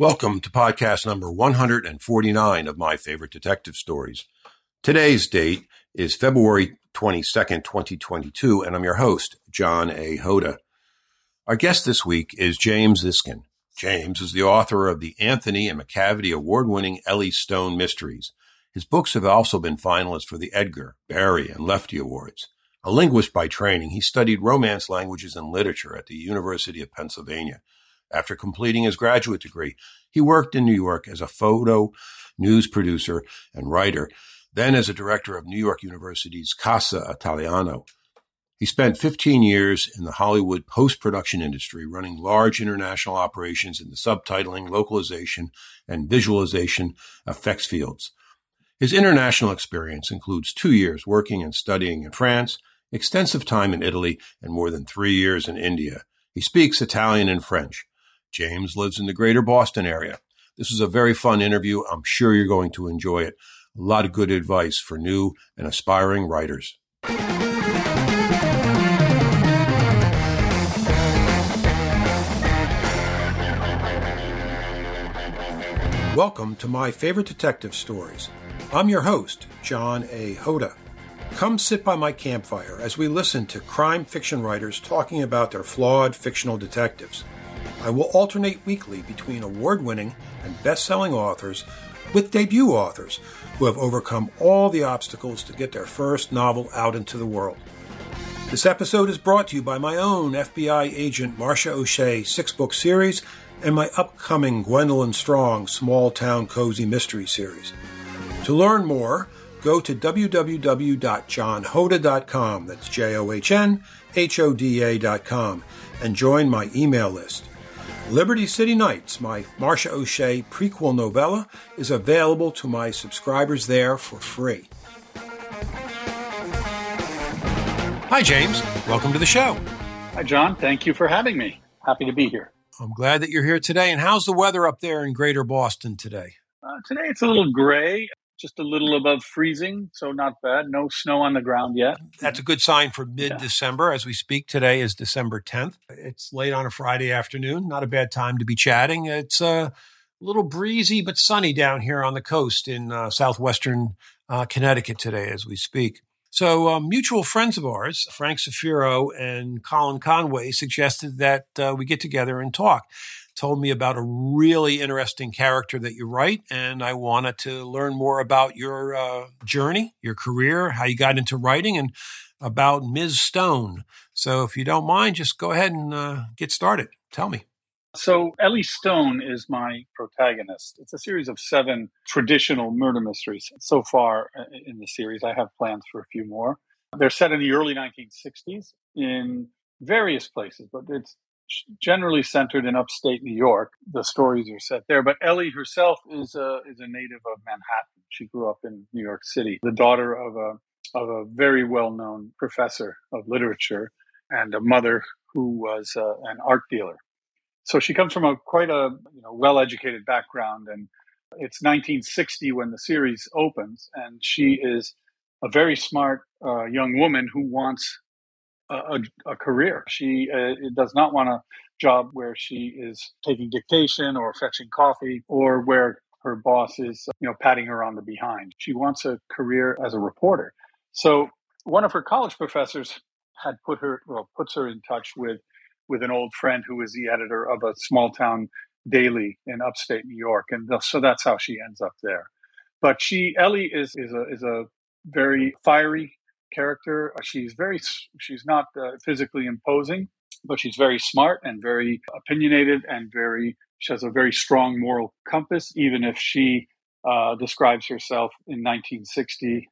Welcome to podcast number 149 of My Favorite Detective Stories. Today's date is February 22nd, 2022, and I'm your host, John A. Hoda. Our guest this week is James Ziskin. James is the author of the Anthony and Macavity award winning Ellie Stone Mysteries. His books have also been finalists for the Edgar, Barry, and Lefty Awards. A linguist by training, he studied Romance languages and literature at the University of Pennsylvania. After completing his graduate degree, he worked in New York as a photo news producer and writer, then as a director of New York University's Casa Italiana. He spent 15 years in the Hollywood post production industry, running large international operations in the subtitling, localization, and visualization effects fields. His international experience includes two years working and studying in France, extensive time in Italy, and more than three years in India. He speaks Italian and French. James lives in the greater Boston area. This is a very fun interview. I'm sure you're going to enjoy it. A lot of good advice for new and aspiring writers. Welcome to my favorite detective stories. I'm your host, John A. Hoda. Come sit by my campfire as we listen to crime fiction writers talking about their flawed fictional detectives. I will alternate weekly between award winning and best selling authors with debut authors who have overcome all the obstacles to get their first novel out into the world. This episode is brought to you by my own FBI agent Marcia O'Shea six book series and my upcoming Gwendolyn Strong Small Town Cozy Mystery series. To learn more, go to www.johnhoda.com, that's J O H N H O D A.com, and join my email list. Liberty City Nights, my Marcia O'Shea prequel novella, is available to my subscribers there for free. Hi, James. Welcome to the show. Hi, John. Thank you for having me. Happy to be here. I'm glad that you're here today. And how's the weather up there in greater Boston today? Uh, today it's a little gray, just a little above freezing, so not bad. No snow on the ground yet. That's a good sign for mid December. Yeah. As we speak, today is December 10th. It's late on a Friday afternoon. Not a bad time to be chatting. It's a little breezy but sunny down here on the coast in uh, southwestern uh, Connecticut today as we speak. So, um, mutual friends of ours, Frank Zafiro and Colin Conway, suggested that uh, we get together and talk told me about a really interesting character that you write, and I wanted to learn more about your uh, journey, your career, how you got into writing, and about Ms. Stone. So, if you don't mind, just go ahead and uh, get started. Tell me. So, Ellie Stone is my protagonist. It's a series of seven traditional murder mysteries so far uh, in the series. I have plans for a few more. They're set in the early 1960s in various places, but it's generally centered in upstate New York. The stories are set there, but Ellie herself is a is a native of Manhattan. She grew up in New York City, the daughter of a of a very well known professor of literature and a mother who was uh, an art dealer. So she comes from a quite a you know, well educated background, and it's 1960 when the series opens, and she is a very smart uh, young woman who wants a, a career. She uh, does not want a job where she is taking dictation or fetching coffee or where her boss is, you know, patting her on the behind. She wants a career as a reporter. So one of her college professors had put her, well, puts her in touch with, with an old friend who is the editor of a small town daily in upstate New York, and so that's how she ends up there. But she, Ellie, is is a is a very fiery character. Uh, she's very, she's not uh, physically imposing, but she's very smart and very opinionated and very, she has a very strong moral compass, even if she uh, describes herself in 1960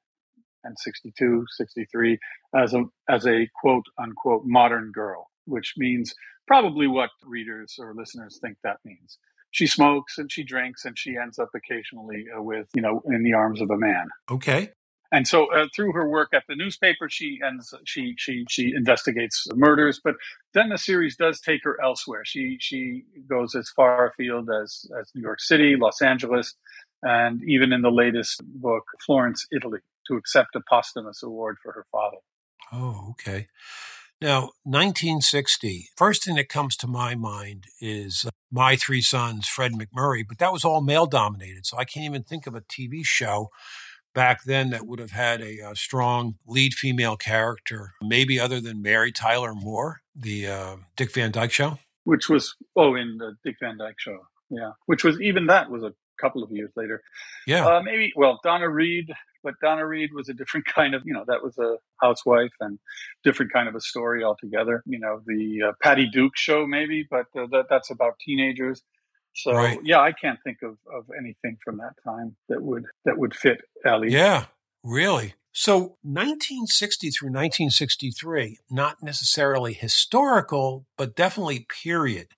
and 62, 63 as a, as a quote unquote modern girl, which means probably what readers or listeners think that means. She smokes and she drinks and she ends up occasionally uh, with, you know, in the arms of a man. Okay. And so, uh, through her work at the newspaper, she ends she she she investigates murders. But then the series does take her elsewhere. She she goes as far afield as as New York City, Los Angeles, and even in the latest book, Florence, Italy, to accept a posthumous award for her father. Oh, okay. Now, 1960, first thing that comes to my mind is uh, My Three Sons, Fred MacMurray but that was all male dominated. So I can't even think of a TV show back then that would have had a, a strong lead female character, maybe other than Mary Tyler Moore, the uh, Dick Van Dyke show. Which was, oh, in the Dick Van Dyke show. Yeah. Which was, even that was a couple of years later. Yeah. Uh, maybe, well, Donna Reed but Donna Reed was a different kind of, you know, that was a housewife and different kind of a story altogether. You know, the uh, Patty Duke show maybe, but uh, that, that's about teenagers. So right. yeah, I can't think of, of anything from that time that would that would fit Ellie. Yeah, really. So 1960 through 1963, not necessarily historical, but definitely period.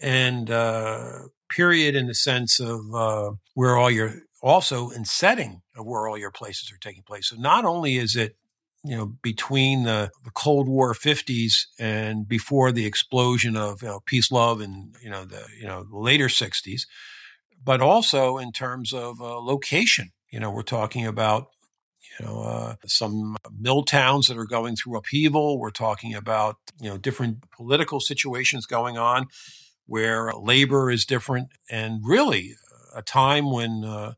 And uh, period in the sense of uh, where all your also in setting of where all your places are taking place. So not only is it you know between the, the Cold War 50s and before the explosion of you know, peace, love, and you know the you know later 60s, but also in terms of uh, location. You know, we're talking about you know uh, some mill towns that are going through upheaval. We're talking about you know different political situations going on where labor is different, and really a time when uh,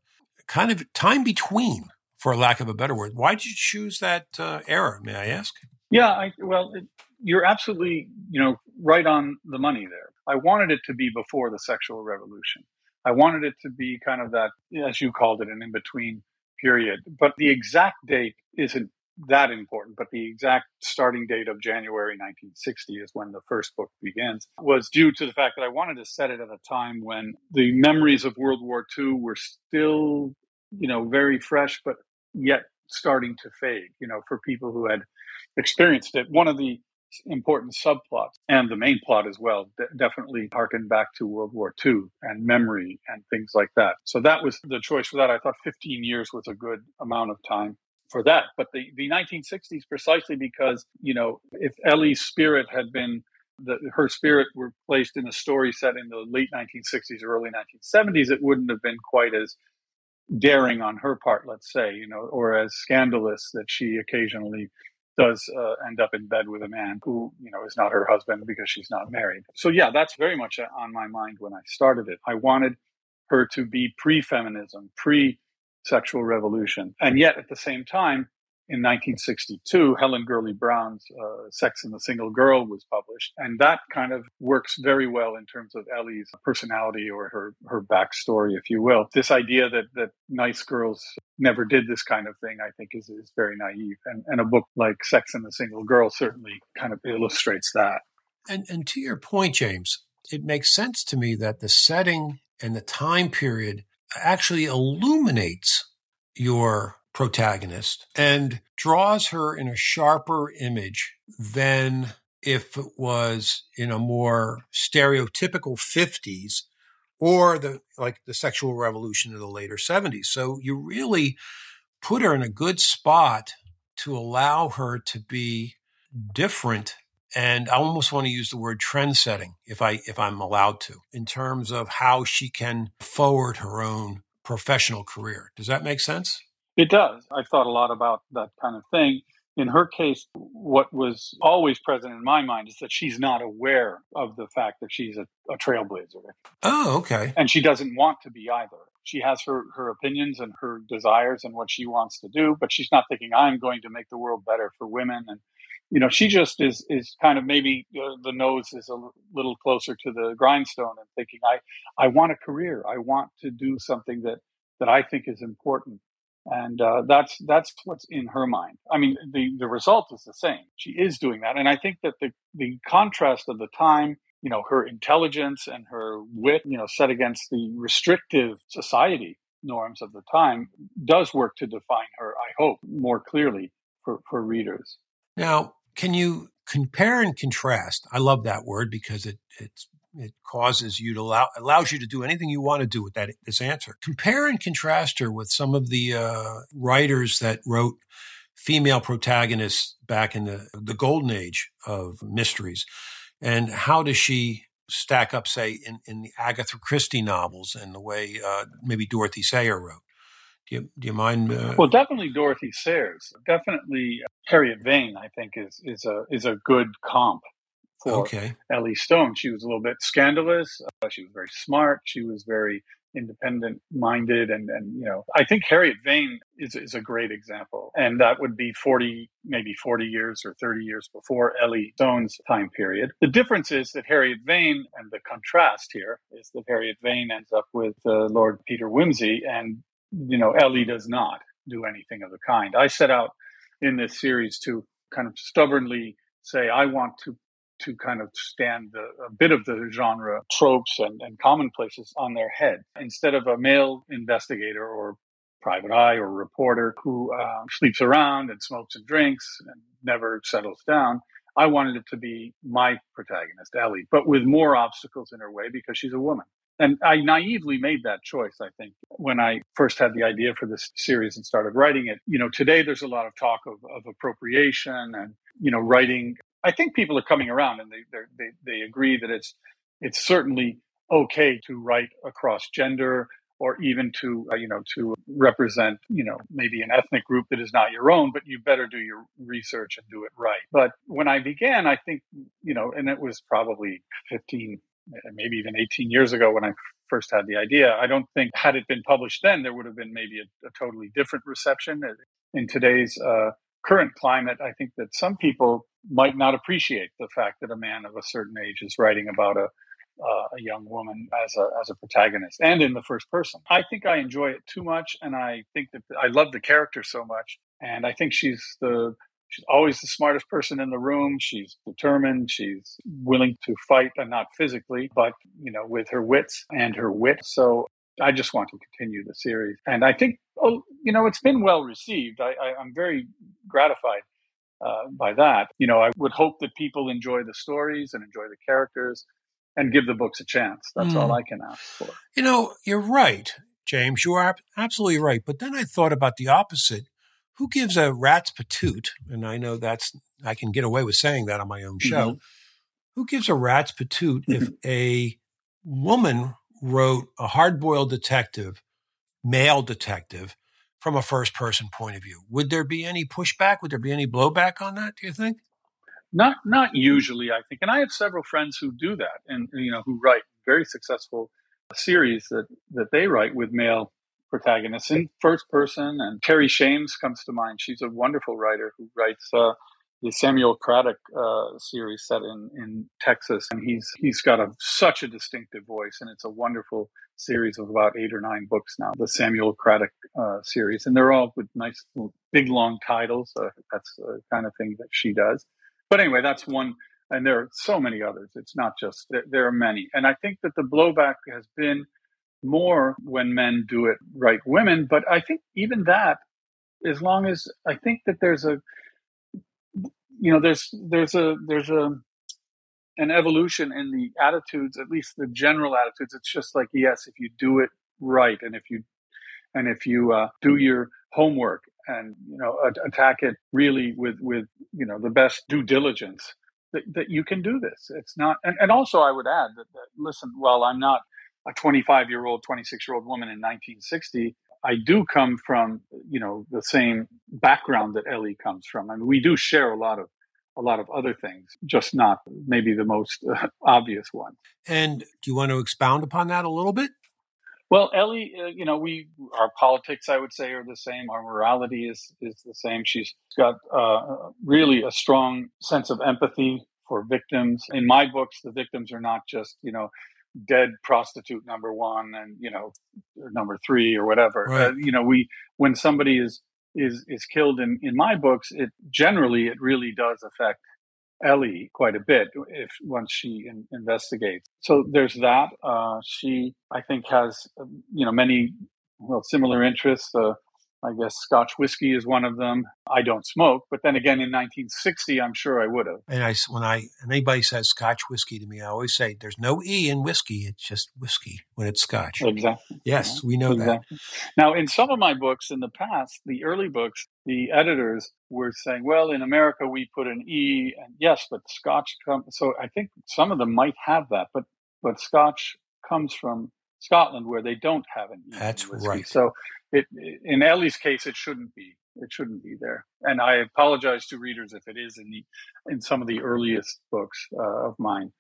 kind of time between, for lack of a better word. Why did you choose that uh, era? May I ask? Yeah, I, well, it, you're absolutely you know right on the money there. I wanted it to be before the sexual revolution. I wanted it to be kind of that, as you called it, an in between period. But the exact date isn't that important, but the exact starting date of January 1960 is when the first book begins, was due to the fact that I wanted to set it at a time when the memories of World War II were still, you know, very fresh, but yet starting to fade, you know, for people who had experienced it. One of the important subplots and the main plot as well definitely harkened back to World War II and memory and things like that. So that was the choice for that. I thought 15 years was a good amount of time for that. But the, the 1960s, precisely because, you know, if Ellie's spirit had been, the, her spirit were placed in a story set in the late 1960s or early 1970s, it wouldn't have been quite as daring on her part, let's say, you know, or as scandalous that she occasionally does uh, end up in bed with a man who, you know, is not her husband because she's not married. So, yeah, that's very much on my mind when I started it. I wanted her to be pre feminism, pre sexual revolution. And yet, at the same time, in 1962, Helen Gurley Brown's uh, Sex and the Single Girl was published. And that kind of works very well in terms of Ellie's personality or her, her backstory, if you will. This idea that, that nice girls never did this kind of thing, I think, is, is very naive. And, and a book like Sex and the Single Girl certainly kind of illustrates that. And, and to your point, James, it makes sense to me that the setting and the time period actually illuminates your protagonist and draws her in a sharper image than if it was in a more stereotypical 50s or the like the sexual revolution of the later 70s so you really put her in a good spot to allow her to be different and I almost want to use the word trend setting if I if I'm allowed to in terms of how she can forward her own professional career. Does that make sense? It does. I've thought a lot about that kind of thing. In her case, what was always present in my mind is that she's not aware of the fact that she's a, a trailblazer. Oh, okay. And she doesn't want to be either. She has her, her opinions and her desires and what she wants to do, but she's not thinking, I'm going to make the world better for women and you know, she just is is kind of maybe uh, the nose is a little closer to the grindstone and thinking, I I want a career, I want to do something that that I think is important, and uh, that's that's what's in her mind. I mean, the the result is the same. She is doing that, and I think that the the contrast of the time, you know, her intelligence and her wit, you know, set against the restrictive society norms of the time, does work to define her. I hope more clearly for for readers. Now, can you compare and contrast? I love that word because it it it causes you to allow allows you to do anything you want to do with that this answer. Compare and contrast her with some of the uh, writers that wrote female protagonists back in the the golden age of mysteries, and how does she stack up, say, in, in the Agatha Christie novels and the way uh, maybe Dorothy Sayers wrote? Do you, do you mind? Uh... Well, definitely Dorothy Sayers. Definitely Harriet Vane. I think is is a is a good comp for okay. Ellie Stone. She was a little bit scandalous. Uh, she was very smart. She was very independent minded and and you know i think harriet vane is, is a great example and that would be 40 maybe 40 years or 30 years before ellie stone's time period the difference is that harriet vane and the contrast here is that harriet vane ends up with uh, lord peter wimsey and you know ellie does not do anything of the kind i set out in this series to kind of stubbornly say i want to to kind of stand the, a bit of the genre tropes and, and commonplaces on their head. Instead of a male investigator or private eye or reporter who uh, sleeps around and smokes and drinks and never settles down, I wanted it to be my protagonist, Ellie, but with more obstacles in her way because she's a woman. And I naively made that choice, I think, when I first had the idea for this series and started writing it. You know, today there's a lot of talk of, of appropriation and, you know, writing I think people are coming around and they they they agree that it's it's certainly okay to write across gender or even to uh, you know to represent you know maybe an ethnic group that is not your own but you better do your research and do it right. But when i began i think you know and it was probably 15 maybe even 18 years ago when i first had the idea i don't think had it been published then there would have been maybe a, a totally different reception. In today's uh, current climate i think that some people might not appreciate the fact that a man of a certain age is writing about a uh, a young woman as a as a protagonist and in the first person. I think I enjoy it too much, and I think that I love the character so much, and I think she's the she's always the smartest person in the room. She's determined. She's willing to fight, and not physically, but you know, with her wits and her wit. So I just want to continue the series, and I think oh, you know, it's been well received. I, I, I'm very gratified uh, by that. You know, I would hope that people enjoy the stories and enjoy the characters and give the books a chance. That's mm. all hmm. I can ask for. You know, you're right, James. You are absolutely right. But then I thought about the opposite. Who gives a rat's patoot? And I know that's, I can get away with saying that on my own show. Mm-hmm. Who gives a rat's patoot if mm-hmm. a woman wrote a hard boiled detective, male detective, from a first person point of view. Would there be any pushback? Would there be any blowback on that, do you think? Not not usually, I think. And I have several friends who do that and you know who write very successful series that that they write with male protagonists in first person and Terry Shames comes to mind. She's a wonderful writer who writes uh, the Samuel Craddock uh, series set in, in Texas, and he's he's got a such a distinctive voice, and it's a wonderful series of about eight or nine books now. The Samuel Craddock uh, series, and they're all with nice big long titles. Uh, that's the kind of thing that she does. But anyway, that's one, and there are so many others. It's not just there, there are many, and I think that the blowback has been more when men do it right women, but I think even that, as long as I think that there's a you know there's there's a there's a an evolution in the attitudes at least the general attitudes. It's just like yes if you do it right and if you and if you uh, do your homework and you know attack it really with with you know the best due diligence that, that you can do this. It's not and, and also i would add that, that listen while i'm not a 25 year old 26 year old woman in 1960 I do come from, you know, the same background that Ellie comes from. I mean, we do share a lot of a lot of other things, just not maybe the most uh, obvious one. And do you want to expound upon that a little bit? Well, Ellie, uh, you know, we our politics, I would say, are the same. Our morality is is the same. She's got uh, really a strong sense of empathy for victims. In my books, the victims are not just you know dead prostitute number one and you know number three or whatever right. uh, you know we when somebody is is is killed in in my books it generally it really does affect ellie quite a bit if once she in, investigates. So there's that uh, she i think has you know many well similar interests uh, I guess Scotch whiskey is one of them. I don't smoke, but then again, in 1960, I'm sure I would have. And I, when I and anybody says Scotch whiskey to me, I always say there's no e in whiskey; it's just whiskey when it's Scotch. Exactly. Yes, yeah, we know exactly. that. Now, in some of my books in the past, the early books, the editors were saying, "Well, in America, we put an e," and yes, but Scotch comes. So I think some of them might have that, but but Scotch comes from Scotland, where they don't have an. That's right. So it in Ellie's case, it shouldn't be. It shouldn't be there. And I apologize to readers if it is in the in some of the earliest books uh, of mine.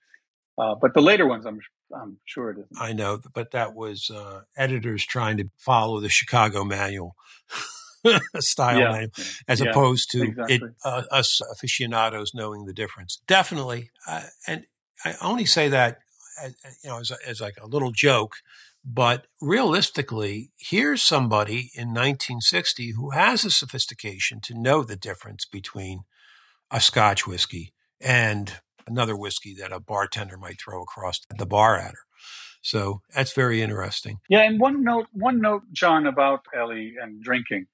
Uh, but the later ones, I'm I'm sure it isn't. I know, but that was uh, editors trying to follow the Chicago manual. style yeah, manual, as yeah, opposed to exactly. it, uh, us aficionados knowing the difference. Definitely, uh, and I only say that you know as, as like a little joke, but realistically, here's somebody in 1960 who has the sophistication to know the difference between a Scotch whiskey and another whiskey that a bartender might throw across the bar at her. So that's very interesting. Yeah, and one note, one note, John, about Ellie and drinking.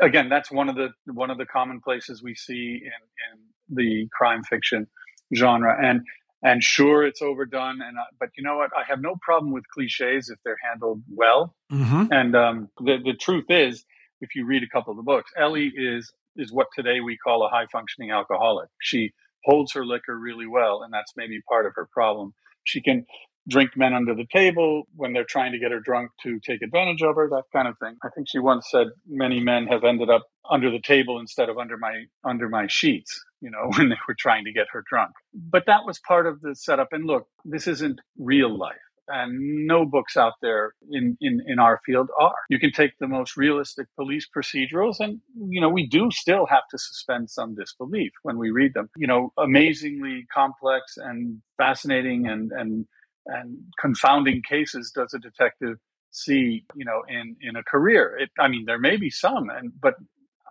Again, that's one of the one of the commonplaces we see in in the crime fiction genre, and and sure, it's overdone, and I, but you know what? I have no problem with cliches if they're handled well. Mm-hmm. And um, the the truth is, if you read a couple of the books, Ellie is is what today we call a high functioning alcoholic. She holds her liquor really well, and that's maybe part of her problem. She can drink men under the table when they're trying to get her drunk to take advantage of her, that kind of thing. I think she once said many men have ended up under the table instead of under my under my sheets, you know, when they were trying to get her drunk. But that was part of the setup. And look, this isn't real life and no books out there in, in, in our field are. You can take the most realistic police procedurals and, you know, we do still have to suspend some disbelief when we read them. You know, amazingly complex and fascinating and, and, and confounding cases does a detective see, you know, in, in a career. It, I mean, there may be some, and, but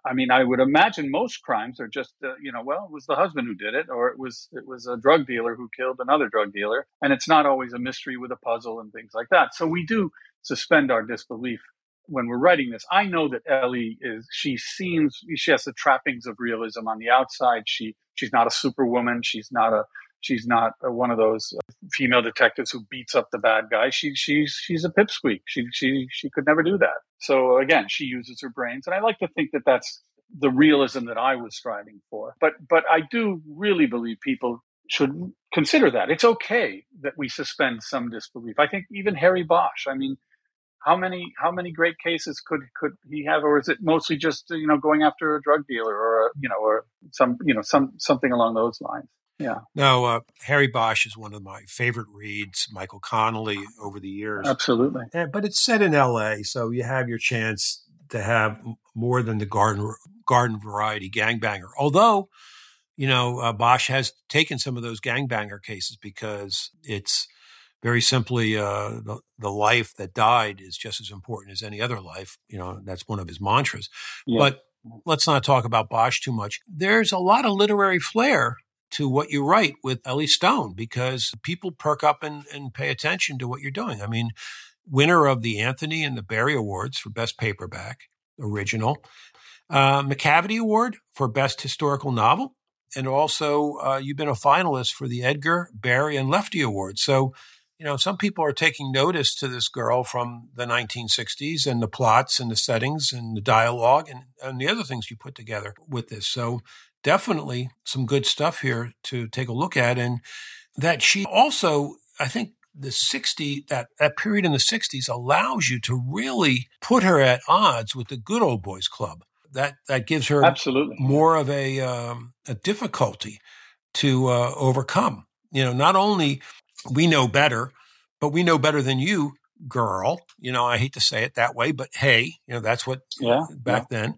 I mean, I would imagine most crimes are just, uh, you know, well, it was the husband who did it, or it was it was a drug dealer who killed another drug dealer, and it's not always a mystery with a puzzle and things like that. So we do suspend our disbelief when we're writing this. I know that Ellie is. She seems she has the trappings of realism on the outside. She she's not a superwoman. She's not a she's not one of those uh, female detectives who beats up the bad guy. She she's she's a pipsqueak. She she she could never do that. So again, she uses her brains, and I like to think that that's the realism that I was striving for. But but I do really believe people should consider that it's okay that we suspend some disbelief. I think even Harry Bosch. I mean, how many how many great cases could could he have, or is it mostly just you know going after a drug dealer or you know or some you know some something along those lines? Yeah. No, uh, Harry Bosch is one of my favorite reads. Michael Connelly over the years. Absolutely. And, but it's set in L.A., so you have your chance to have more than the garden garden variety gangbanger. Although, you know, uh, Bosch has taken some of those gangbanger cases because it's very simply uh, the, the life that died is just as important as any other life. You know, that's one of his mantras. Yeah. But let's not talk about Bosch too much. There's a lot of literary flair to what you write with Ellie Stone because people perk up and, and pay attention to what you're doing. I mean, winner of the Anthony and the Barry Awards for Best Paperback Original, uh, Macavity Award for Best Historical Novel, and also uh, you've been a finalist for the Edgar, Barry, and Lefty Awards. So, you know, some people are taking notice to this girl from the 1960s and the plots and the settings and the dialogue and, and the other things you put together with this. So, definitely some good stuff here to take a look at. And that she also, I think, the 60 that that period in the 60s allows you to really put her at odds with the good old boys club that that gives her absolutely more of a um, a difficulty to uh, overcome you know not only we know better but we know better than you girl you know i hate to say it that way but hey you know that's what yeah back yeah. then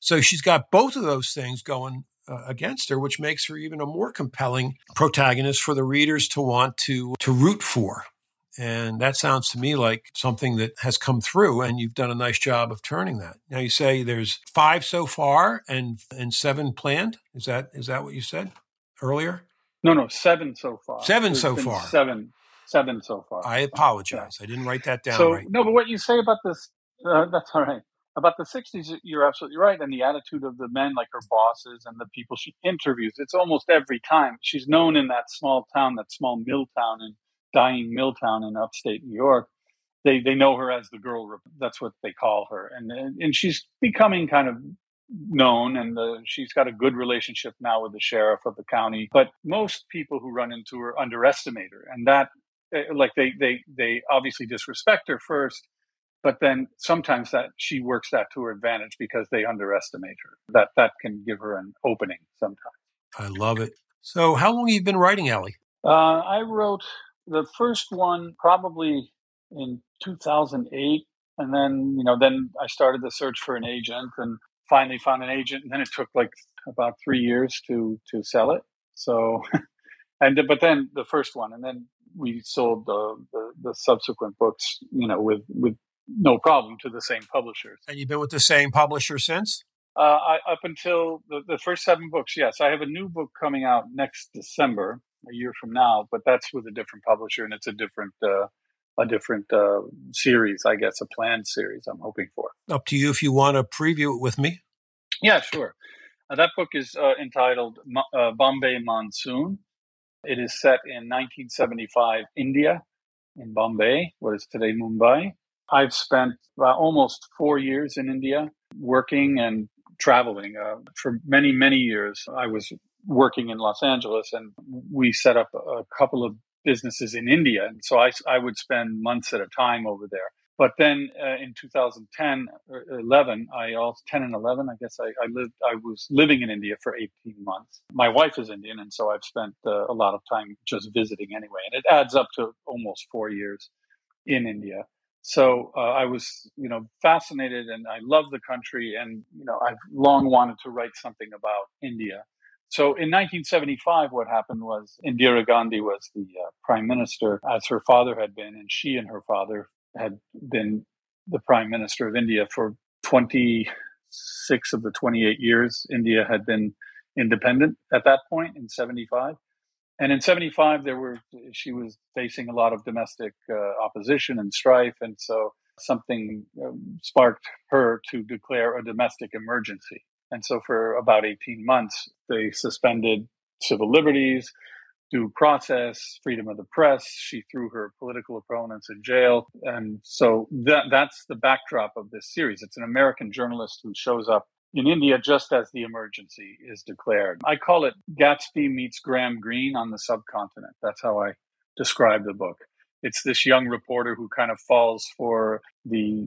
so she's got both of those things going uh, against her, which makes her even a more compelling protagonist for the readers to want to to root for. And that sounds to me like something that has come through, and you've done a nice job of turning that. Now you say there's five so far and and seven planned. Is that is that what you said earlier? No, no, seven so far. Seven There's so far. Seven, seven so far. I apologize. Yeah. I didn't write that down. So right. no, but what you say about this, uh, that's all right about the 60s you're absolutely right and the attitude of the men like her bosses and the people she interviews it's almost every time. She's known in that small town that small mill town and dying mill town in upstate new york. They they know her as the girl that's what they call her and and she's becoming kind of known and the, she's got a good relationship now with the sheriff of the county but most people who run into her underestimate her and that eh, like they they they obviously disrespect her first but then sometimes that she works that to her advantage because they underestimate her. That that can give her an opening sometimes. I love it. So, how long have you been writing, Ellie? Uh, I wrote the first one probably in 2008, and then you know then I started the search for an agent, and finally found an agent, and then it took like about three years to to sell it. So, and but then the first one, and then we sold the, the, the subsequent books, you know, with with no problem to the same publishers. And you've been with the same publisher since? Uh, I, up until the, the first seven books, yes. I have a new book coming out next December, a year from now, but that's with a different publisher, and it's a different uh, a different uh, series, I guess, a planned series. I'm hoping for. Up to you if you want to preview it with me. Yeah, sure. Uh, that book is uh, entitled uh, Bombay Monsoon. It is set in 1975 India, in Bombay, what is today Mumbai. I've spent almost four years in India working and traveling. Uh, for many, many years, I was working in Los Angeles and we set up a couple of businesses in India. And so I, I would spend months at a time over there. But then uh, in 2010, 11, I also 10 and 11, I guess I, I, lived. I was living in India for 18 months. My wife is Indian, and so I've spent uh, a lot of time just visiting anyway, and it adds up to almost four years in India. So uh, I was, you know, fascinated, and I love the country, and you know, I've long wanted to write something about India. So in 1975, what happened was Indira Gandhi was the uh, prime minister, as her father had been, and she and her father had been the prime minister of India for 26 of the 28 years India had been independent at that point in 75. And in 75, there were, she was facing a lot of domestic uh, opposition and strife. And so something um, sparked her to declare a domestic emergency. And so for about 18 months, they suspended civil liberties, due process, freedom of the press. She threw her political opponents in jail. And so that, that's the backdrop of this series. It's an American journalist who shows up in India just as the emergency is declared. I call it Gatsby meets Graham Greene on the subcontinent. That's how I describe the book. It's this young reporter who kind of falls for the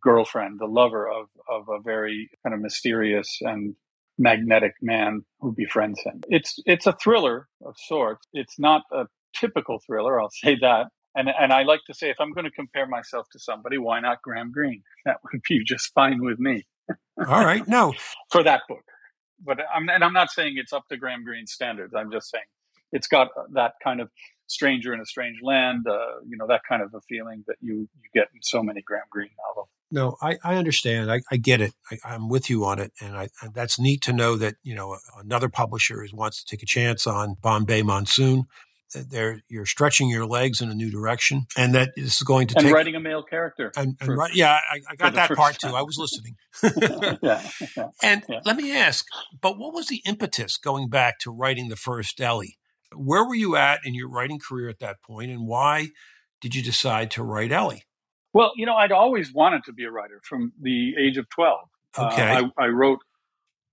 girlfriend, the lover of, of a very kind of mysterious and magnetic man who befriends him. It's it's a thriller of sorts. It's not a typical thriller, I'll say that. And and I like to say if I'm going to compare myself to somebody, why not Graham Greene? That would be just fine with me. All right. No. For that book. But I'm and I'm not saying it's up to Graham Greene's standards. I'm just saying it's got that kind of stranger in a strange land, uh, you know, that kind of a feeling that you you get in so many Graham Greene novels no, I, I understand. I, I get it. I, am with you on it, and I, that's neat to know that you know another publisher is, wants to take a chance on Bombay Monsoon. There, you're stretching your legs in a new direction, and that this is going to and take writing a male character. And, and for, yeah, I, I got that part time. too. I was listening. yeah, yeah, and yeah. let me ask, but what was the impetus going back to writing the first Ellie? Where were you at in your writing career at that point, and why did you decide to write Ellie? Well, you know, I'd always wanted to be a writer from the age of 12. Okay. Uh, I, I, wrote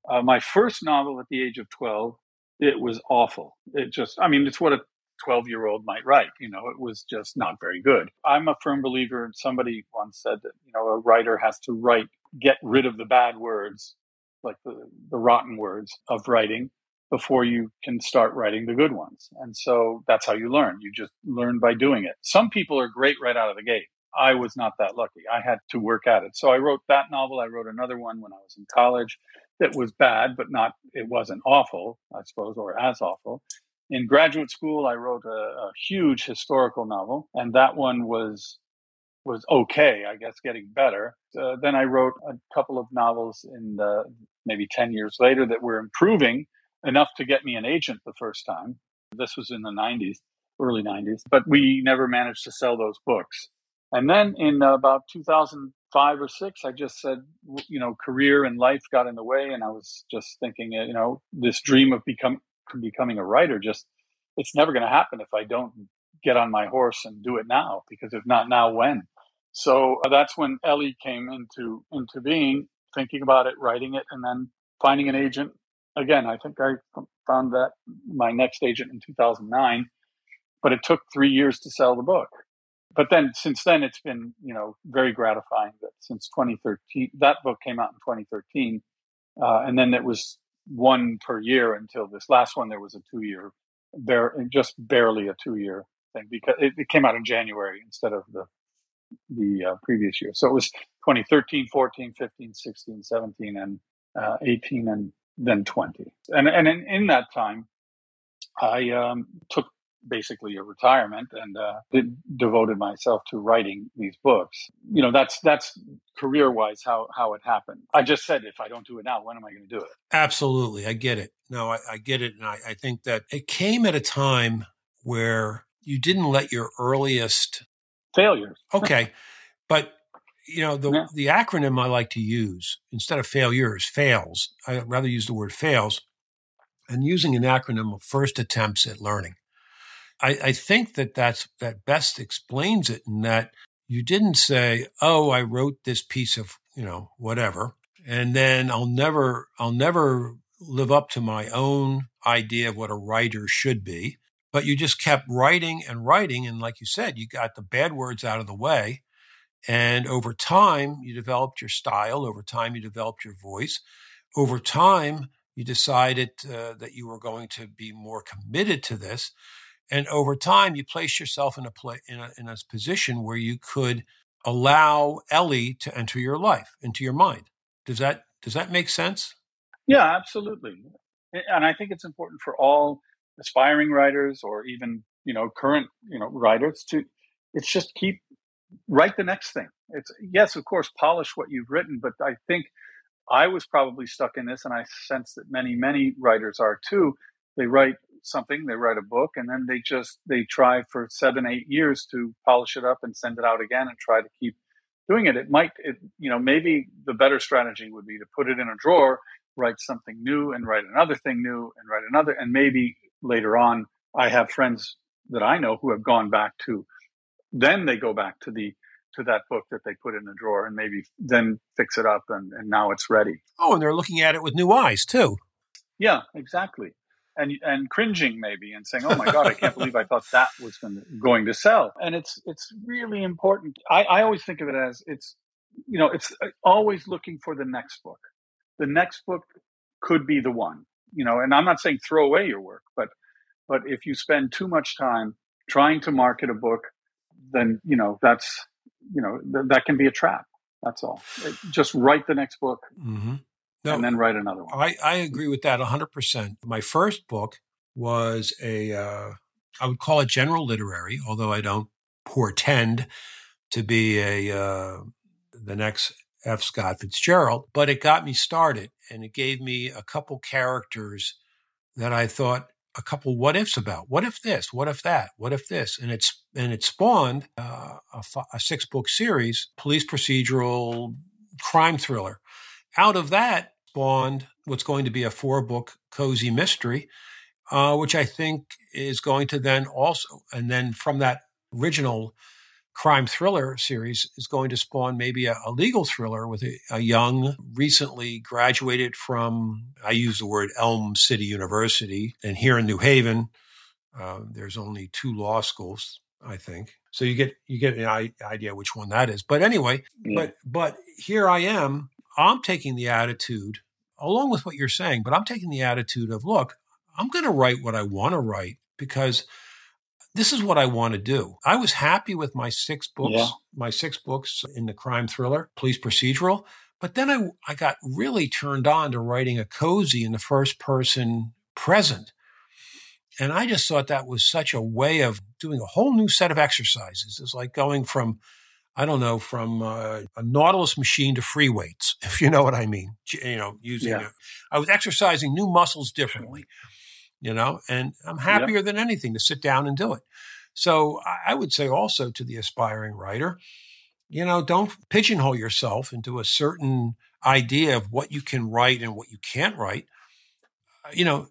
uh, my first novel at the age of 12. It was awful. It just, I mean, it's what a 12 year old might write. You know, it was just not very good. I'm a firm believer, and somebody once said that, you know, a writer has to write, get rid of the bad words, like the, the rotten words of writing before you can start writing the good ones. And so that's how you learn. You just learn by doing it. Some people are great right out of the gate. I was not that lucky. I had to work at it. So I wrote that novel. I wrote another one when I was in college that was bad, but not, it wasn't awful, I suppose, or as awful. In graduate school, I wrote a, a huge historical novel, and that one was was okay, I guess, getting better. Uh, then I wrote a couple of novels in the maybe 10 years later that were improving enough to get me an agent the first time. This was in the 90s, early 90s, but we never managed to sell those books. And then in about 2005 or six, I just said, you know, career and life got in the way. And I was just thinking, you know, this dream of become, becoming a writer, just, it's never going to happen if I don't get on my horse and do it now, because if not now, when? So uh, that's when Ellie came into, into being, thinking about it, writing it, and then finding an agent. Again, I think I found that my next agent in 2009, but it took three years to sell the book but then since then, it's been you know very gratifying that since 2013, that book came out in 2013, uh, and then it was one per year until this last one. There was a two year, bare, just barely a two year thing because it, it, came out in January instead of the the uh, previous year. So it was 2013, 14, 15, 16, 17, and uh, 18, and then 20. And and in, in that time, I um, took basically a retirement and uh, did, devoted myself to writing these books. You know, that's that's career wise how how it happened. I just said if I don't do it now, when am I going to do it? Absolutely, I get it. No, I, I get it, and I, I think that it came at a time where you didn't let your earliest failures. okay, but you know the yeah. the acronym I like to use instead of failures, fails. I rather use the word fails, and using an acronym of first attempts at learning. I, I think that that's that best explains it in that you didn't say, "Oh, I wrote this piece of you know whatever," and then I'll never I'll never live up to my own idea of what a writer should be. But you just kept writing and writing, and like you said, you got the bad words out of the way. And over time, you developed your style. Over time, you developed your voice. Over time, you decided uh, that you were going to be more committed to this. And over time, you place yourself in a, in a, in a position where you could allow Ellie to enter your life, into your mind. Does that, does that make sense? Yeah, absolutely. And I think it's important for all aspiring writers or even, you know, current, you know, writers to, it's just keep, write the next thing. It's, yes, of course, polish what you've written, but I think I was probably stuck in this, and I sense that many, many writers are too. They write something, they write a book, and then they just they try for seven, eight years to polish it up and send it out again and try to keep doing it. It might, it, you know, maybe the better strategy would be to put it in a drawer, write something new, and write another thing new, and write another, and maybe later on, I have friends that I know who have gone back to, then they go back to the to that book that they put in the drawer and maybe then fix it up and, and now it's ready. Oh, and they're looking at it with new eyes too. Yeah, exactly and and cringing maybe and saying, "Oh my God, I can't believe I thought that was going to, going to sell." And it's it's really important. I, I always think of it as it's you know it's uh, always looking for the next book. The next book could be the one. You know, and I'm not saying throw away your work, but but if you spend too much time trying to market a book, then you know that's you know th- that can be a trap. That's all. Just write the next book. Mm-hmm no, and then write another one. I, I agree with that 100%. My first book was a uh, I would call it general literary, although I don't portend to be a uh, the next F. Scott Fitzgerald, but it got me started and it gave me a couple characters that I thought a couple what ifs about. What if this? What if that? What if this? And it's and it spawned uh, a, a six book series, police procedural crime thriller out of that spawned what's going to be a four book cozy mystery, uh, which I think is going to then also, and then from that original crime thriller series is going to spawn maybe a, a legal thriller with a, a, young, recently graduated from, I use the word Elm City University. And here in New Haven, uh, there's only two law schools, I think. So you get you get an idea which one that is. But anyway, yeah. but but here I am I'm taking the attitude, along with what you're saying, but I'm taking the attitude of, look, I'm going to write what I want to write because this is what I want to do. I was happy with my six books, yeah. my six books in the crime thriller, police procedural. But then I, I got really turned on to writing a cozy in the first person present. And I just thought that was such a way of doing a whole new set of exercises. It's like going from I don't know, from uh, a Nautilus machine to free weights, if you know what I mean. You know, using yeah. it. I was exercising new muscles differently, you know, and I'm happier yep. than anything to sit down and do it. So I would say also to the aspiring writer, you know, don't pigeonhole yourself into a certain idea of what you can write and what you can't write. You know,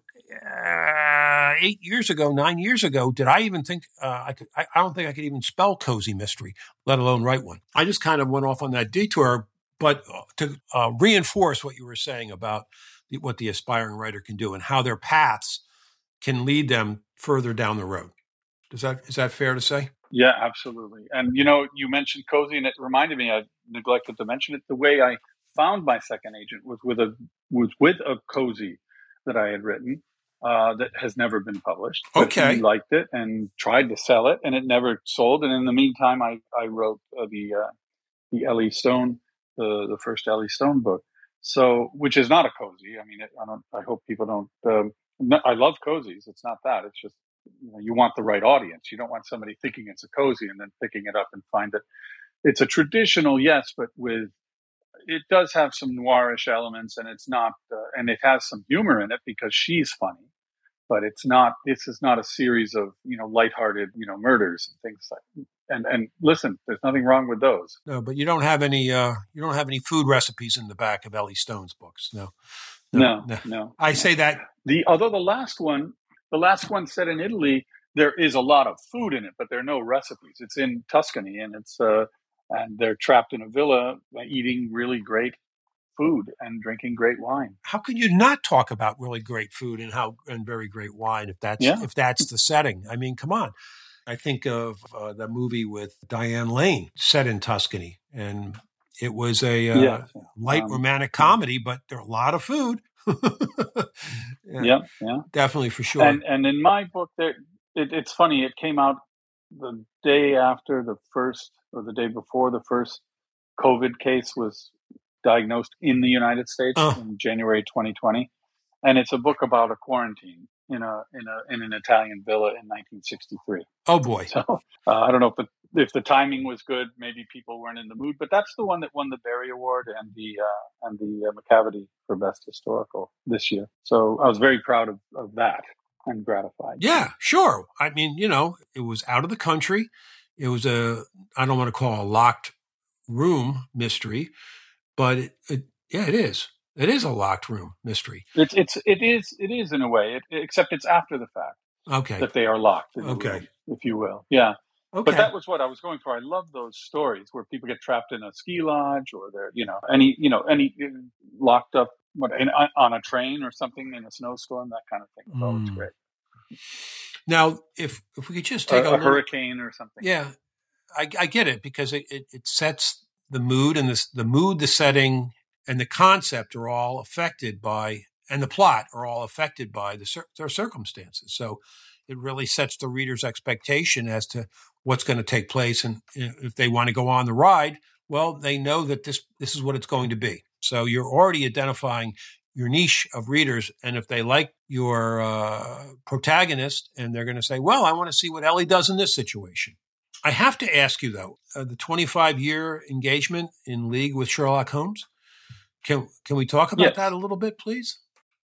uh, eight years ago, nine years ago, did I even think uh, I could? I, I, don't think I could even spell cozy mystery, let alone write one. I just kind of went off on that detour, but uh, to uh, reinforce what you were saying about the, what the aspiring writer can do and how their paths can lead them further down the road. Does that is that fair to say? Yeah, absolutely. And you know, you mentioned cozy, and it reminded me. I neglected to mention it. The way I found my second agent was with a was with a cozy that I had written uh, that has never been published. Okay, he liked it and tried to sell it, and it never sold. And in the meantime, I I wrote uh, the uh, the Ellie Stone the the first Ellie Stone book. So, which is not a cozy. I mean, it, I don't. I hope people don't. Um, I love cozies. It's not that. It's just you know you want the right audience. You don't want somebody thinking it's a cozy and then picking it up and find that It's a traditional, yes, but with it does have some noirish elements, and it's not, uh, and it has some humor in it because she's funny. But it's not. This is not a series of you know lighthearted you know murders and things like. And and listen, there's nothing wrong with those. No, but you don't have any. Uh, you don't have any food recipes in the back of Ellie Stone's books. No. No, no, no. I say that the although the last one, the last one set in Italy, there is a lot of food in it, but there are no recipes. It's in Tuscany, and it's uh, and they're trapped in a villa eating really great food and drinking great wine. How can you not talk about really great food and how and very great wine if that's yeah. if that's the setting? I mean, come on. I think of uh, the movie with Diane Lane set in Tuscany, and it was a uh, yeah. light um, romantic comedy, but there are a lot of food. yeah, yeah, yeah, definitely for sure. And, and in my book, there it, it's funny. It came out the day after the first, or the day before the first COVID case was diagnosed in the United States oh. in January 2020, and it's a book about a quarantine in a in a in an Italian villa in 1963. Oh boy! So uh, I don't know if the if the timing was good, maybe people weren't in the mood, but that's the one that won the Barry Award and the uh, and the uh, Macavity for best historical this year. So I was very proud of, of that and gratified. Yeah, sure. I mean, you know, it was out of the country. It was a I don't want to call a locked room mystery, but it, it, yeah, it is. It is a locked room mystery. It's it's it is it is in a way, it, except it's after the fact. Okay. That they are locked. Okay. Room, if you will, yeah. Okay. But that was what I was going for. I love those stories where people get trapped in a ski lodge or they're, you know, any, you know, any uh, locked up what, in, on a train or something in a snowstorm, that kind of thing. Oh, mm. it's great. Now, if if we could just take a, a, a little, hurricane or something. Yeah, I, I get it because it, it, it, sets the mood and the the mood, the setting, and the concept are all affected by, and the plot are all affected by the their circumstances. So it really sets the reader's expectation as to what's going to take place. And if they want to go on the ride, well, they know that this, this is what it's going to be. So you're already identifying your niche of readers. And if they like your uh, protagonist and they're going to say, well, I want to see what Ellie does in this situation. I have to ask you though, uh, the 25 year engagement in league with Sherlock Holmes. Can can we talk about yes. that a little bit, please?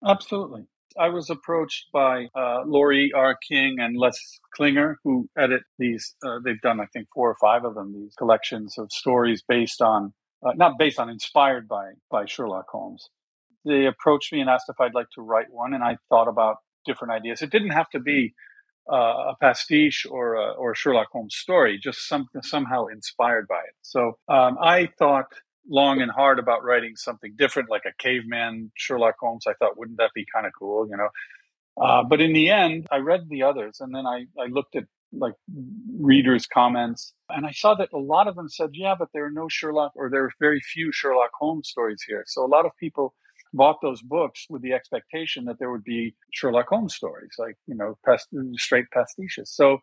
Absolutely. I was approached by uh, Laurie R. King and Les Klinger, who edit these. Uh, they've done, I think, four or five of them. These collections of stories based on, uh, not based on, inspired by by Sherlock Holmes. They approached me and asked if I'd like to write one, and I thought about different ideas. It didn't have to be uh, a pastiche or a, or a Sherlock Holmes story, just some, somehow inspired by it. So um, I thought long and hard about writing something different, like a caveman Sherlock Holmes. I thought, wouldn't that be kind of cool, you know? Uh, but in the end, I read the others, and then I, I looked at like readers' comments, and I saw that a lot of them said, "Yeah, but there are no Sherlock, or there are very few Sherlock Holmes stories here." So a lot of people bought those books with the expectation that there would be Sherlock Holmes stories, like you know, past, straight pastiches. So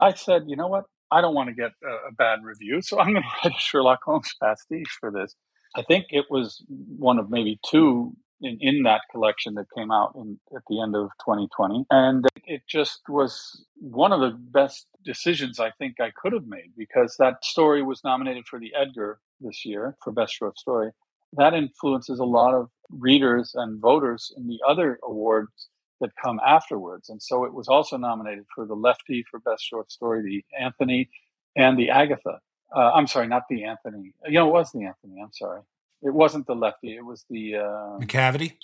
I said, you know what? I don't want to get a, a bad review, so I'm going to write a Sherlock Holmes pastiche for this. I think it was one of maybe two in, in that collection that came out in, at the end of 2020. And it just was one of the best decisions I think I could have made because that story was nominated for the Edgar this year for Best Short Story. That influences a lot of readers and voters in the other awards that come afterwards. And so it was also nominated for the Lefty for Best Short Story, the Anthony, and the Agatha. Uh, I'm sorry, not the Anthony. You know, it was the Anthony. I'm sorry. It wasn't the Lefty. It was the uh, Macavity.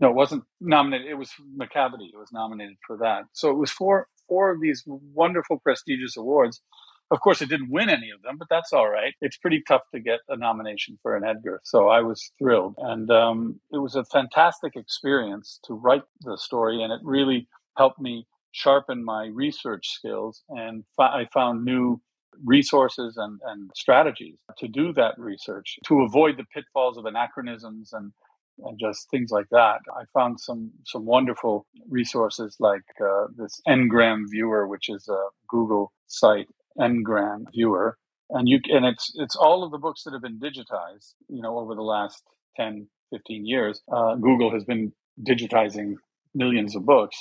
No, it wasn't nominated. It was Macavity. It was nominated for that. So it was four four of these wonderful, prestigious awards. Of course, it didn't win any of them, but that's all right. It's pretty tough to get a nomination for an Edgar. So I was thrilled. And um, it was a fantastic experience to write the story. And it really helped me sharpen my research skills, and I found new resources and, and strategies to do that research to avoid the pitfalls of anachronisms and and just things like that. I found some some wonderful resources like uh, this Ngram Viewer, which is a Google site, Ngram Viewer, and you and it's it's all of the books that have been digitized. You know, over the last 10, 15 years, uh, Google has been digitizing millions of books,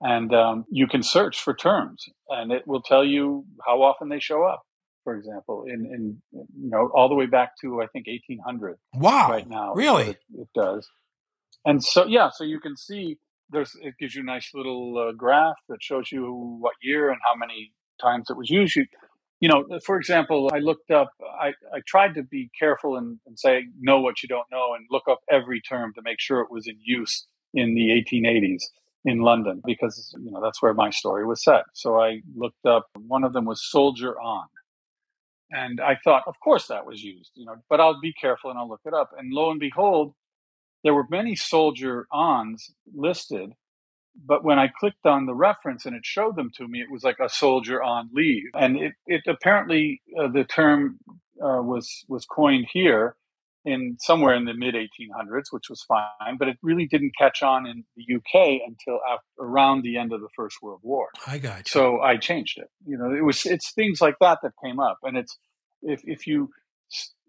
and um, you can search for terms, and it will tell you how often they show up. For example, in, in you know all the way back to I think 1800. Wow! Right now, really, it, it does. And so yeah, so you can see there's it gives you a nice little uh, graph that shows you what year and how many times it was used. You, know, for example, I looked up, I, I tried to be careful and, and say, know what you don't know and look up every term to make sure it was in use in the 1880s in London because, you know, that's where my story was set. So I looked up, one of them was soldier on. And I thought, of course that was used, you know, but I'll be careful and I'll look it up. And lo and behold, there were many soldier ons listed. But when I clicked on the reference and it showed them to me, it was like a soldier on leave. And it, it apparently, uh, the term uh, was, was coined here in somewhere in the mid 1800s, which was fine, but it really didn't catch on in the UK until after, around the end of the First World War. I got you. So I changed it. You know, it was it's things like that that came up, and it's if if you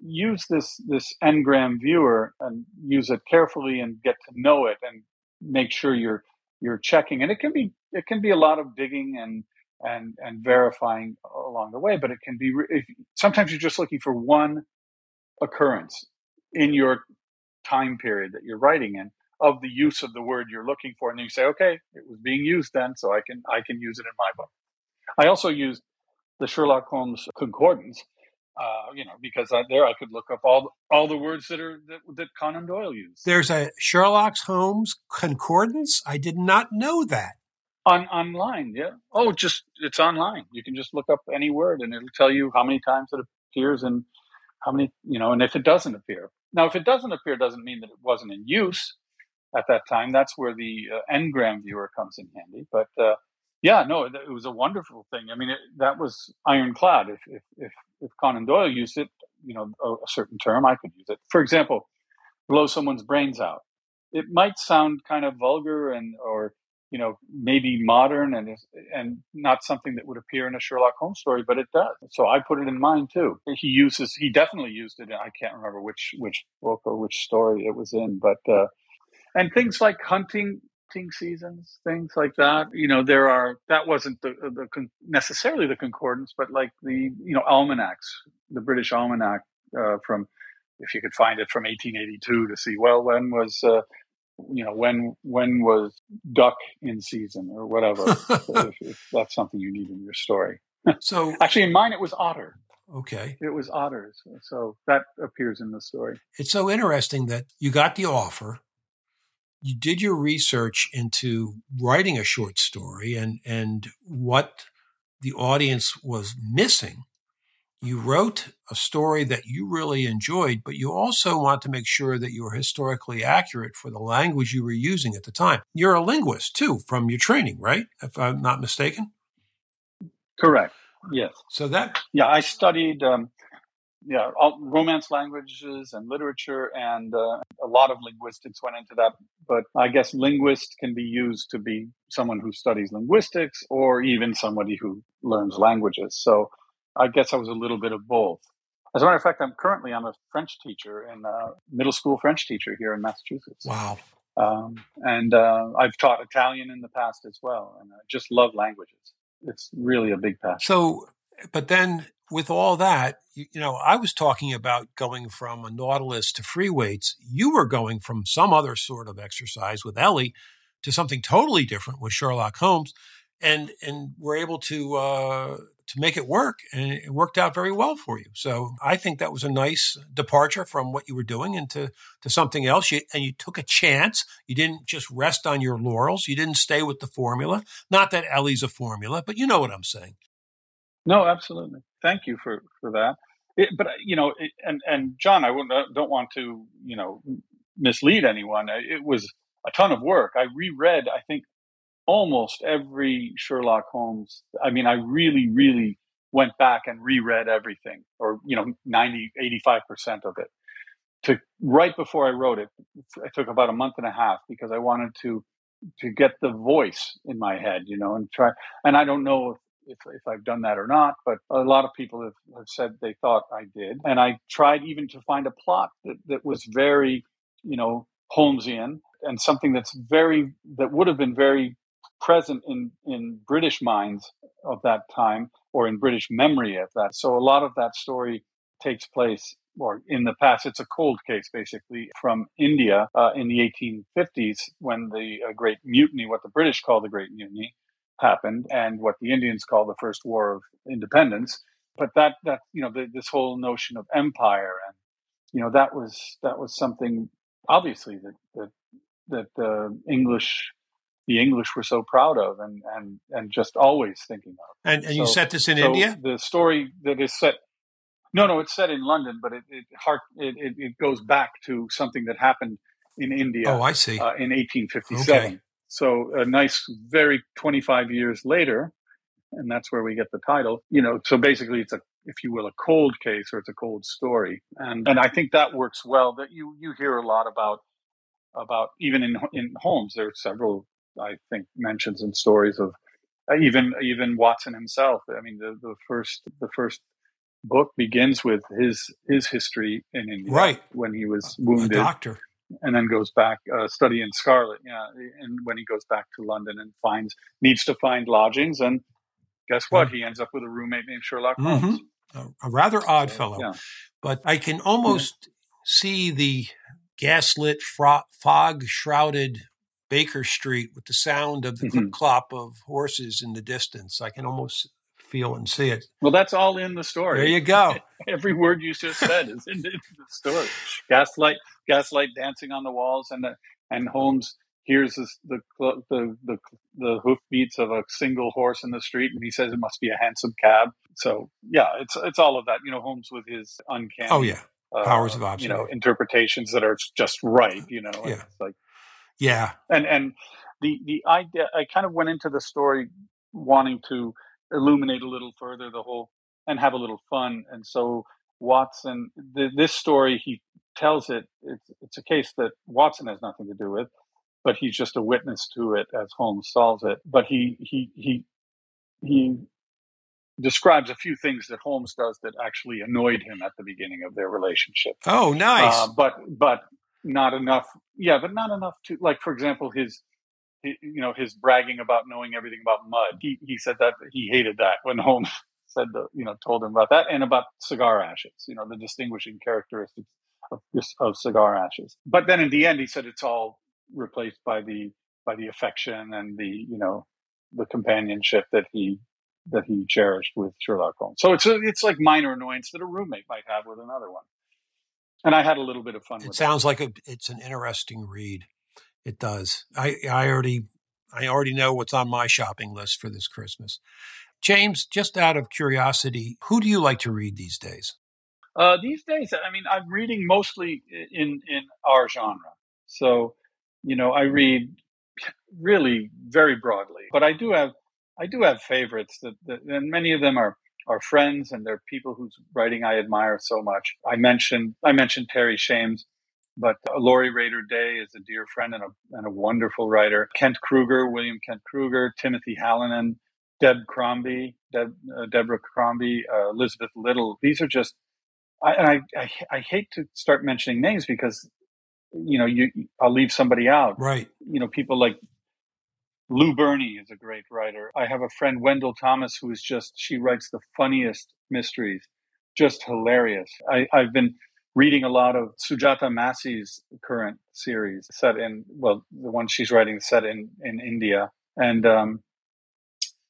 use this this ngram viewer and use it carefully and get to know it and make sure you're you're checking, and it can be it can be a lot of digging and and and verifying along the way, but it can be if, sometimes you're just looking for one occurrence in your time period that you're writing in of the use of the word you're looking for and then you say okay it was being used then so i can i can use it in my book. I also used the sherlock holmes concordance uh, you know because I, there i could look up all all the words that are that, that conan doyle used. There's a sherlock holmes concordance? I did not know that. On online yeah. Oh just it's online. You can just look up any word and it'll tell you how many times it appears and how many you know and if it doesn't appear. Now, if it doesn't appear, doesn't mean that it wasn't in use at that time. That's where the uh, ngram viewer comes in handy. But uh, yeah, no, it, was a wonderful thing. I mean, it, that was ironclad. If, if, if if Conan Doyle used it, you know, a, a certain term, I could use it. For example, blow someone's brains out. It might sound kind of vulgar and or you know, maybe modern and and not something that would appear in a Sherlock Holmes story, but it does. So I put it in mine too. He uses, he definitely used it. I can't remember which which book or which story it was in, but uh, and things like hunting seasons, things like that. You know, there are that wasn't the, the necessarily the concordance, but like the you know almanacs, the British almanac uh, from if you could find it from 1882 to see well when was uh, you know when when was duck in season or whatever if, if, that's something you need in your story. So actually in mine it was otter. Okay. It was otters so that appears in the story. It's so interesting that you got the offer you did your research into writing a short story and and what the audience was missing you wrote a story that you really enjoyed, but you also want to make sure that you were historically accurate for the language you were using at the time. You're a linguist too from your training, right? If I'm not mistaken. Correct. Yes. So that. Yeah, I studied. Um, yeah, all, Romance languages and literature, and uh, a lot of linguistics went into that. But I guess linguist can be used to be someone who studies linguistics, or even somebody who learns languages. So I guess I was a little bit of both. As a matter of fact, I'm currently I'm a French teacher and a middle school French teacher here in Massachusetts. Wow. Um, and uh, I've taught Italian in the past as well, and I just love languages. It's really a big passion. So, but then with all that, you, you know, I was talking about going from a Nautilus to free weights. You were going from some other sort of exercise with Ellie to something totally different with Sherlock Holmes, and and we're able to uh, to make it work. And it worked out very well for you. So I think that was a nice departure from what you were doing into to something else. You, and you took a chance. You didn't just rest on your laurels. You didn't stay with the formula. Not that Ellie's a formula, but you know what I'm saying. No, absolutely. Thank you for, for that. It, but you know, it, and and John, I uh, don't want to you know mislead anyone. It was a ton of work. I reread, I think, almost every Sherlock Holmes. I mean, I really, really went back and reread everything, or you know, 90, 85 percent of it. To right before I wrote it, it took about a month and a half because I wanted to to get the voice in my head, you know, and try. And I don't know if if, if I've done that or not, but a lot of people have, have said they thought I did. And I tried even to find a plot that, that was very, you know, Holmesian and something that's very, that would have been very present in, in British minds of that time or in British memory of that. So a lot of that story takes place or in the past, it's a cold case basically from India uh, in the 1850s when the uh, Great Mutiny, what the British call the Great Mutiny, happened, and what the Indians call the First War of Independence. But that that you know the, this whole notion of empire and you know that was that was something obviously that that that the English the English were so proud of and and and just always thinking of. And and so, you set this in so India. The story that is set. No, no, it's set in London, but it it, it, it, it goes back to something that happened in India. Oh, I see. Uh, in 1857. Okay. So a nice, very 25 years later, and that's where we get the title. You know, so basically, it's a, if you will, a cold case or it's a cold story, and and I think that works well. That you you hear a lot about about even in in Holmes. There are several, I think, mentions and stories of uh, even even Watson himself. I mean, the the first the first book begins with his his history in India, right? When he was wounded, doctor and then goes back uh, study in Scarlet. Yeah, and when he goes back to London and finds needs to find lodgings, and guess what? He ends up with a roommate named Sherlock Holmes. Mm-hmm. A, a, rather odd so, fellow, yeah. but I can almost yeah. see the gaslit, fog shrouded Baker Street with the sound of the mm-hmm. clop of horses in the distance. I can almost feel and see it. Well, that's all in the story. There you go. Every word you just said is in, the story. Gaslight, gaslight dancing on the walls, and the, and Holmes hears this, the, the the the hoofbeats of a single horse in the street, and he says it must be a hansom cab. So yeah, it's it's all of that. You know, Holmes with his uncanny. Oh yeah, powers uh, of observation. You know, interpretations that are just right. You know, yeah. like yeah, and and the the idea. I kind of went into the story wanting to illuminate a little further the whole and have a little fun. And so Watson, the, this story, he tells it. It's, it's a case that Watson has nothing to do with, but he's just a witness to it as Holmes solves it. But he he he he describes a few things that Holmes does that actually annoyed him at the beginning of their relationship. Oh, nice. Uh, but but not enough. Yeah, but not enough to like, for example, his you know, his bragging about knowing everything about mud. He he said that he hated that when Holmes said the you know told him about that and about cigar ashes. You know, the distinguishing characteristics of of cigar ashes. But then in the end, he said it's all replaced by the by the affection and the you know the companionship that he that he cherished with Sherlock Holmes. So it's a, it's like minor annoyance that a roommate might have with another one. And I had a little bit of fun. It sounds like a, it's an interesting read. It does. I, I already I already know what's on my shopping list for this Christmas. James, just out of curiosity, who do you like to read these days? Uh, these days, I mean, I'm reading mostly in in our genre. So, you know, I read really very broadly, but I do have I do have favorites that, that and many of them are are friends and they're people whose writing I admire so much. I mentioned I mentioned Terry Shames but uh, Lori Rader Day is a dear friend and a, and a wonderful writer. Kent Krueger, William Kent Krueger, Timothy Hallinan, Deb Crombie, Deb, uh, Deborah Crombie, uh, Elizabeth Little. These are just, I, and I, I, I hate to start mentioning names because, you know, you I'll leave somebody out. Right. You know, people like Lou Berney is a great writer. I have a friend, Wendall Thomas, who is just, she writes the funniest mysteries, just hilarious. I, I've been reading a lot of Sujata Massey's current series set in, well, the one she's writing set in, in India. And, um,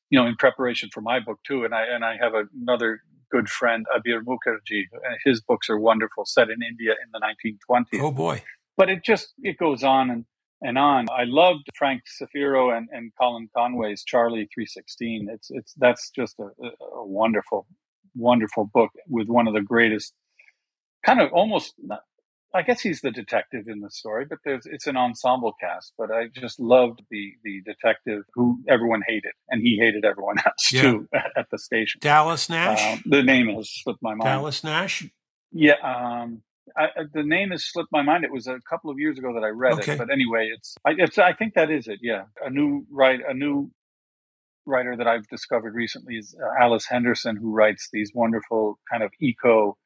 you know, in preparation for my book too. And I, and I have another good friend, Abir Mukherjee. His books are wonderful, set in India in the 1920s. Oh boy. But it just, it goes on and, and on. I loved Frank Zafiro and, and Colin Conway's Charlie 316. It's, it's, that's just a, a wonderful, wonderful book with one of the greatest kind of almost I guess he's the detective in the story, but there's it's an ensemble cast. But I just loved the the detective who everyone hated, and he hated everyone else yeah. too at, the station. Dallas Nash. Um, the name has slipped my mind. Dallas Nash. Yeah, um, I, the name has slipped my mind. It was a couple of years ago that I read okay. it, but anyway, it's I, it's I think that is it. Yeah, a new right a new writer that I've discovered recently is uh, Alice Henderson, who writes these wonderful kind of eco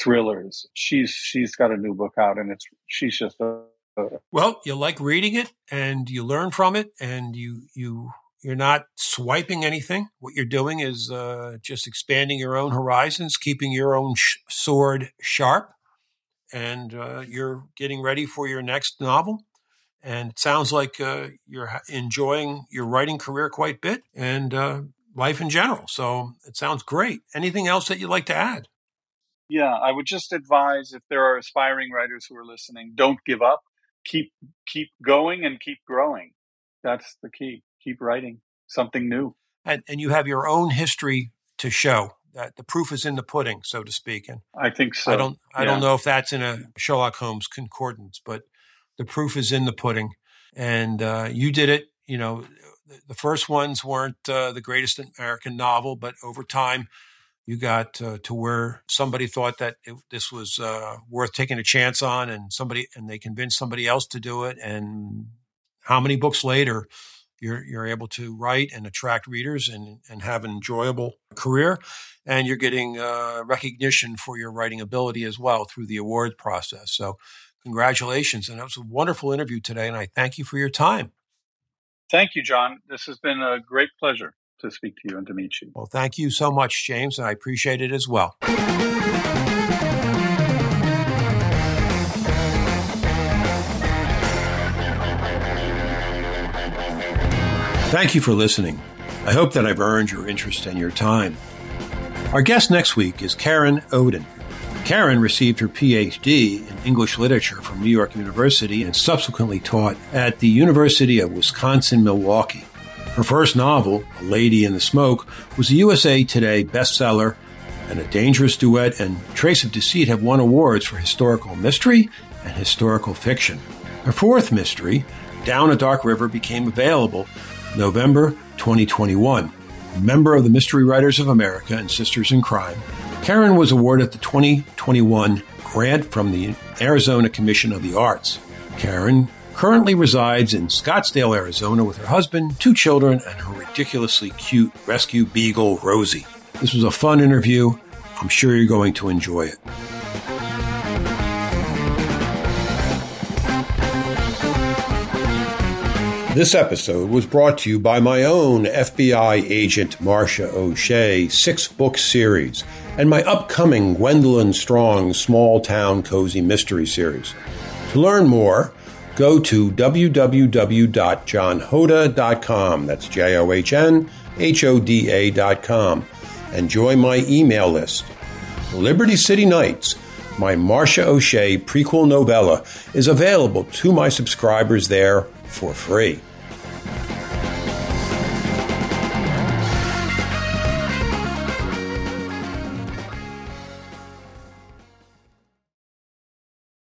thrillers. She's she's got a new book out, and it's she's just a, a well. You like reading it, and you learn from it, and you you you're not swiping anything. What you're doing is uh, just expanding your own horizons, keeping your own sh- sword sharp, and uh, you're getting ready for your next novel. And it sounds like uh, you're enjoying your writing career quite a bit and uh, life in general. So it sounds great. Anything else that you'd like to add? Yeah, I would just advise if there are aspiring writers who are listening, don't give up. Keep keep going and keep growing. That's the key. Keep writing something new. And and you have your own history to show. That the proof is in the pudding, so to speak. And I think so. I don't I yeah. don't know if that's in a Sherlock Holmes concordance, but the proof is in the pudding. And uh, you did it. You know, the first ones weren't uh, the greatest American novel, but over time you got uh, to where somebody thought that it, this was uh, worth taking a chance on, and somebody and they convinced somebody else to do it. And how many books later, you're you're able to write and attract readers and and have an enjoyable career, and you're getting uh, recognition for your writing ability as well through the award process. So, congratulations! And it was a wonderful interview today, and I thank you for your time. Thank you, John. This has been a great pleasure to speak to you and to meet you. Well, thank you so much, James, and I appreciate it as well. Thank you for listening. I hope that I've earned your interest and your time. Our guest next week is Karen Odden. Karen received her PhD in English literature from New York University and subsequently taught at the University of Wisconsin Milwaukee. Her first novel, A Lady in the Smoke, was a USA Today bestseller, and A Dangerous Duet and Trace of Deceit have won awards for historical mystery and historical fiction. Her fourth mystery, Down a Dark River, became available November 2021. A member of the Mystery Writers of America and Sisters in Crime, Karen was awarded the 2021 grant from the Arizona Commission of the Arts. Karen currently resides in Scottsdale, Arizona with her husband, two children, and her ridiculously cute rescue beagle, Rosie. This was a fun interview. I'm sure you're going to enjoy it. This episode was brought to you by my own FBI agent, Marcia O'Shea, six book series, and my upcoming Gwendolyn Strong Small Town Cozy Mystery series. To learn more, go to www.johnhoda.com. That's J O H N H O D A.com. And join my email list. Liberty City Nights, my Marcia O'Shea prequel novella, is available to my subscribers there for free.